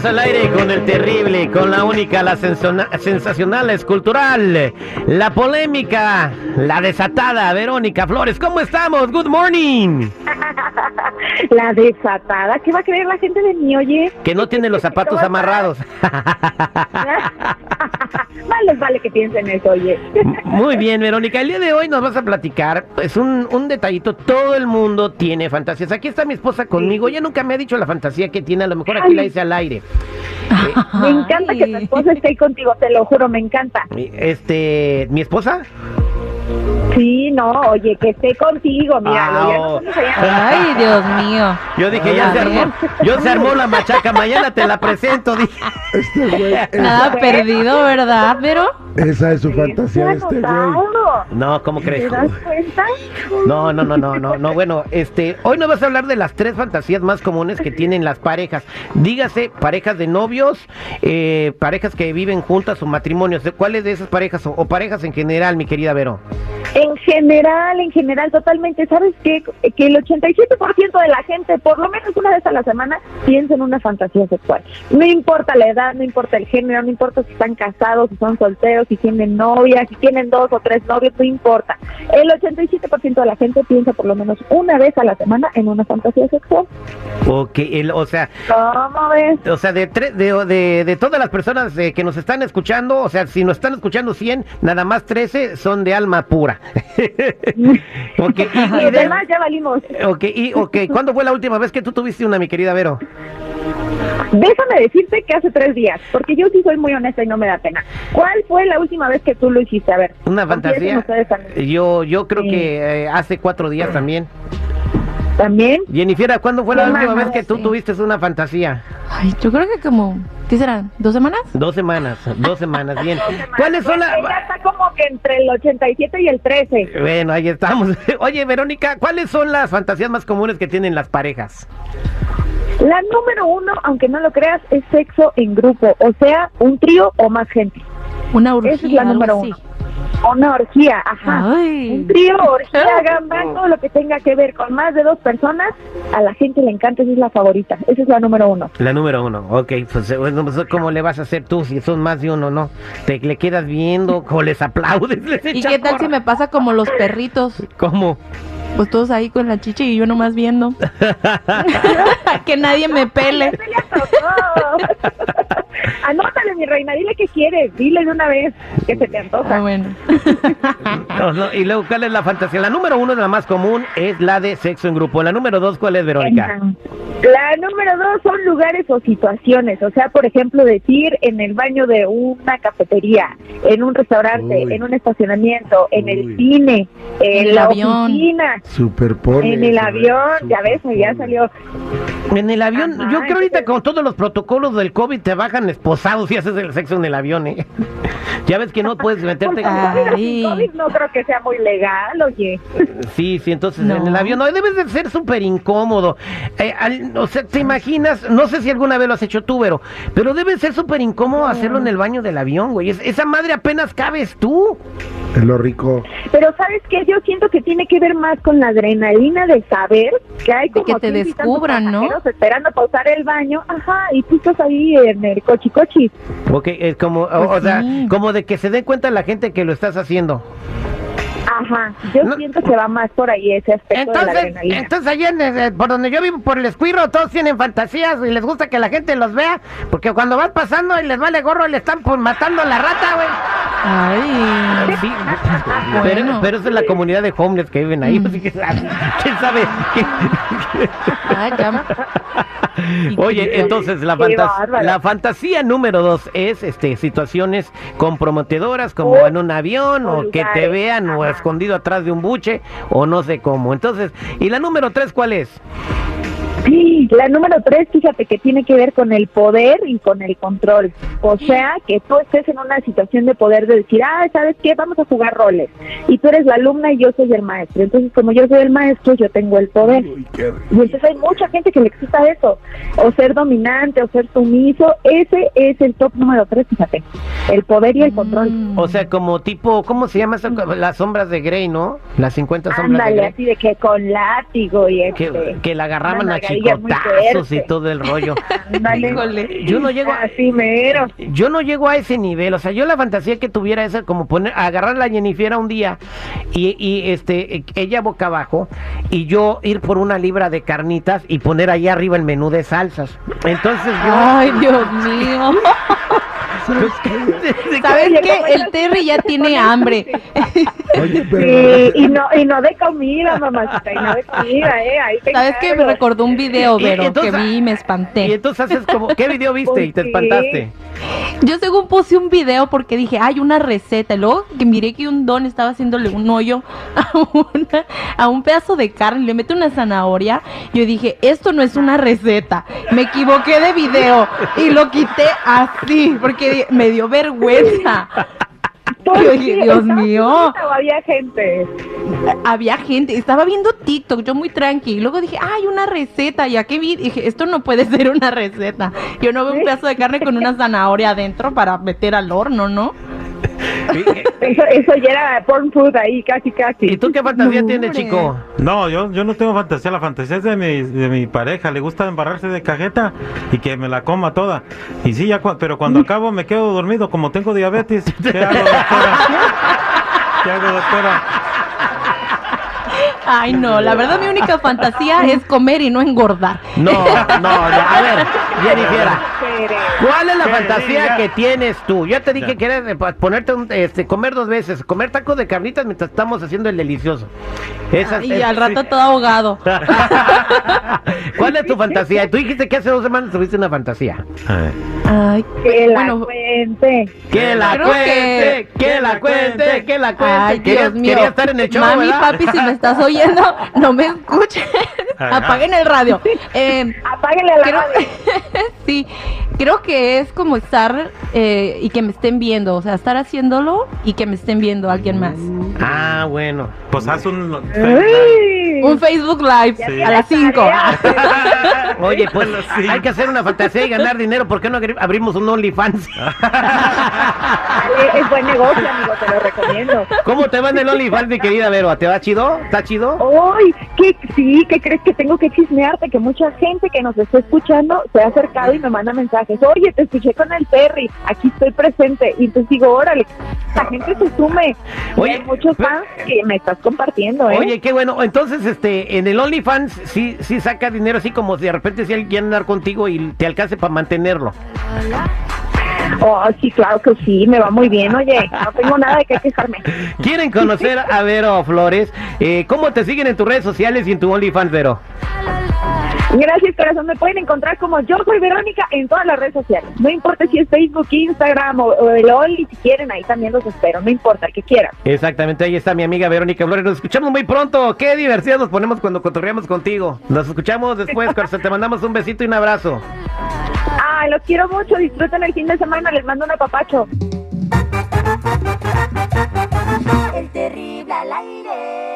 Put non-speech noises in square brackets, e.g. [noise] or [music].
Estamos al aire con el terrible, con la única, la sensacional, la escultural, la polémica, la desatada, Verónica Flores. ¿Cómo estamos? Good morning. [laughs] La desatada, ¿qué va a creer la gente de mí, oye? Que no tiene los zapatos amarrados. [laughs] Más les vale que piensen eso, oye. [laughs] Muy bien, Verónica. El día de hoy nos vas a platicar, es un, un detallito. Todo el mundo tiene fantasías. Aquí está mi esposa conmigo. Ella nunca me ha dicho la fantasía que tiene. A lo mejor aquí la hice al aire. Me encanta que tu esposa esté ahí contigo, te lo juro, me encanta. Este, ¿mi esposa? Sí, no, oye, que esté contigo, mira. Ah, Ay, Dios mío. Yo dije, ya se armó, yo se armó la machaca, mañana te la presento, dije. Este güey. [laughs] Nada perdido, ¿verdad? Pero. Esa es su fantasía de este güey. No, ¿cómo crees? ¿Te das cuenta? No, no, no, no, no, no. Bueno, este, hoy nos vas a hablar de las tres fantasías más comunes que tienen las parejas. Dígase, parejas de novios, eh, parejas que viven juntas o matrimonios. ¿Cuáles de esas parejas o, o parejas en general, mi querida Vero? En general, en general, totalmente. ¿Sabes qué? Que el 87% de la gente, por lo menos una vez a la semana, piensa en una fantasía sexual. No importa la edad, no importa el género, no importa si están casados, si son solteros, si tienen novia, si tienen dos o tres novios, no importa. El 87% de la gente piensa por lo menos una vez a la semana en una fantasía sexual. Ok, el, o sea... ¿Cómo ves? O sea, de, de, de, de todas las personas eh, que nos están escuchando, o sea, si nos están escuchando 100, nada más 13 son de alma pura. [laughs] okay, y, además ya valimos. Ok, y, okay. ¿cuándo fue la última vez que tú tuviste una, mi querida Vero? Déjame decirte que hace tres días, porque yo sí soy muy honesta y no me da pena. ¿Cuál fue la última vez que tú lo hiciste? A ver. ¿Una fantasía? Yo, yo creo que eh, hace cuatro días también. ¿También? Jennifer, ¿cuándo fue la última vez que tú tuviste una fantasía? Ay, yo creo que como, ¿qué serán? ¿Dos semanas? Dos semanas, dos semanas, bien. ¿Cuáles son las...? Ella está como que entre el 87 y el 13. Bueno, ahí estamos. [laughs] Oye, Verónica, ¿cuáles son las fantasías más comunes que tienen las parejas? La número uno, aunque no lo creas, es sexo en grupo, o sea, un trío o más gente. Una orgía, Esa es la número uno. Una orgía, ajá. Un trío, orgía, gamba, todo lo que tenga que ver con más de dos personas, a la gente le encanta, esa es la favorita. Esa es la número uno. La número uno, ok. Pues, eh, pues ¿cómo le vas a hacer tú si son más de uno, no? Te le quedas viendo, o les aplaudes, les ¿Y qué tal si me pasa como los perritos? ¿Cómo? Pues todos ahí con la chicha y yo nomás viendo. [laughs] [laughs] que nadie me pele. [laughs] [laughs] Anótale, mi reina, dile que quieres, dile de una vez que se te antoja. Ah, bueno. [laughs] y luego, ¿cuál es la fantasía? La número uno, la más común, es la de sexo en grupo. La número dos, ¿cuál es, Verónica? La número dos son lugares o situaciones. O sea, por ejemplo, decir en el baño de una cafetería, en un restaurante, en un estacionamiento, en el cine, en, la oficina. En el avión, ya ves, ya salió. En el avión, yo creo ahorita con todos los protocolos del COVID te bajan esposados y haces el sexo en el avión, ¿eh? [laughs] Ya ves que no puedes meterte. COVID no creo que sea muy legal, oye. Sí, sí, entonces en el avión no, debes de ser súper incómodo. Eh, o sea, ¿te imaginas? No sé si alguna vez lo has hecho tú, pero, pero debe ser súper incómodo hacerlo en el baño del avión, güey. esa madre apenas cabes tú. Es lo rico. Pero ¿sabes qué? Yo siento que tiene que ver más con la adrenalina de saber que hay como que te descubran, ¿no? Esperando pausar el baño, ajá, y tú estás ahí en el cochi cochi. Ok, es como, o, pues sea, como de que se dé cuenta la gente que lo estás haciendo. Ajá, yo siento que va más por ahí ese aspecto entonces, de la adrenalina. Entonces, allá en, por donde yo vivo, por el escuirro, todos tienen fantasías y les gusta que la gente los vea, porque cuando van pasando y les vale gorro, le están pues, matando a la rata, güey. Ay, sí, pero, pero esa es la comunidad de homeless que viven ahí, mm. ¿quién sabe? Ay, [laughs] Oye, entonces la, la fantasía número dos es este situaciones comprometedoras como en un avión o que te vean o escondido atrás de un buche o no sé cómo. Entonces, ¿y la número tres cuál es? Sí, la número tres, fíjate que tiene que ver con el poder y con el control. O sea, que tú estés en una situación de poder de decir, ah, ¿sabes qué? Vamos a jugar roles. Y tú eres la alumna y yo soy el maestro. Entonces, como yo soy el maestro, yo tengo el poder. y entonces hay mucha gente que le excita eso. O ser dominante, o ser sumiso. Ese es el top número tres, fíjate. El poder y el control. Mm. O sea, como tipo, ¿cómo se llama eso? Las sombras de Grey, ¿no? Las 50 sombras de Grey. así de que con látigo y este. Que, que la agarraban a chicotazos y todo el rollo. [laughs] Ándale. Yo no llego a- Así mero. Yo no llego a ese nivel, o sea, yo la fantasía que tuviera esa como poner, agarrar a la Jennifer un día y, y, este ella boca abajo y yo ir por una libra de carnitas y poner ahí arriba el menú de salsas. Entonces yo Ay, Dios mío. [laughs] [laughs] ¿Sabes qué? ¿Sabes Oye, qué? ¿cómo El? Terry ya tiene hambre. [laughs] Oye, pero. Sí, y no, y no de comida, mamacita, y no de comida, ¿eh? Ahí te ¿Sabes qué? Me recordó un video, Y- y Vero, entonces- que vi y me y espanté. entonces haces como, ¿qué video viste y te espantaste? Yo según puse un video porque dije, hay una receta. Y luego que miré que un don estaba haciéndole un hoyo a, una- a un pedazo de carne, le mete una zanahoria. Yo dije, esto no es una receta. Me equivoqué de video y lo quité así porque me dio vergüenza. ¿Por Yo dije, Dios ¿Estabas mío. había gente? Había gente, estaba viendo TikTok, yo muy tranqui. Y luego dije, ay, una receta. Ya que vi, dije, esto no puede [laughs] ser una receta. Yo no veo un pedazo de carne con una zanahoria adentro para meter al horno, ¿no? [laughs] Eso, eso ya era porn food ahí, casi, casi. ¿Y tú qué fantasía No, tienes, hombre. chico? No, yo, yo no tengo fantasía, la fantasía es de mi, de mi pareja, le gusta embarrarse de cajeta y que me la coma toda. Y sí, ya, cua- pero cuando [laughs] acabo me quedo dormido, como tengo diabetes. ¿Qué hago, [laughs] doctora? ¿Qué hago, doctora? Ay, no, la verdad mi única fantasía [laughs] es comer y no engordar. No, no, no. A ver, [laughs] Jennifer. ¿cuál es la ¿Qué fantasía que tienes tú? Ya te dije que pa- ponerte un, este, comer dos veces, comer tacos de carnitas mientras estamos haciendo el delicioso. Y es- al rato todo ahogado. [laughs] ¿Cuál es tu fantasía? Tú dijiste que hace dos semanas tuviste una fantasía. Ay, Que la bueno, cuente. Que la Creo cuente, que- que la cuente, que la cuente. Ay, quería, Dios mío. quería estar en el show, Mami, ¿verdad? papi, si me estás oyendo, no me escuchen. Apaguen el radio. Eh, Apáguenle a la creo, radio. [laughs] sí, creo que es como estar eh, y que me estén viendo, o sea, estar haciéndolo y que me estén viendo alguien más. Ah, bueno. Pues haz un... Un Facebook Live a las tienes 5. tarea. [laughs] Oye, pues Sí. hay que hacer una fantasía y ganar dinero. ¿Por qué no abri- abrimos un OnlyFans? Es buen negocio, amigo, te lo recomiendo. ¿Cómo te va en el OnlyFans, mi querida Vero? ¿Te va chido? ¿Está chido? Uy, que sí, que crees que tengo que chismearte, que mucha gente que nos está escuchando se ha acercado y me manda mensajes. Oye, te escuché con el Terry, aquí estoy presente. Y entonces digo, órale, la gente se sume. Y Oye, hay muchos pero- fans que me estás compartiendo, ¿eh? Oye, qué bueno. Entonces, este, en el OnlyFans sí, sí saca dinero así como si de repente si alguien quiere andar contigo y te alcance para mantenerlo. Oh, sí, claro que sí, me va muy bien, oye, no tengo nada de qué quejarme. [laughs] ¿Quieren conocer a Vero Flores? Eh, ¿Cómo te siguen en tus redes sociales y en tu OnlyFans, Vero? Gracias, corazón. Me pueden encontrar como yo soy Verónica en todas las redes sociales. No importa si es Facebook, Instagram o, o el Only, si quieren, ahí también los espero. No importa, el que quieran. Exactamente, ahí está mi amiga Verónica Flores. Nos escuchamos muy pronto. Qué divertidos nos ponemos cuando cotorreamos contigo. Nos escuchamos después, [laughs] corazón. Te mandamos un besito y un abrazo. Ah, los quiero mucho. Disfruten el fin de semana. Les mando un apapacho. El terrible al aire.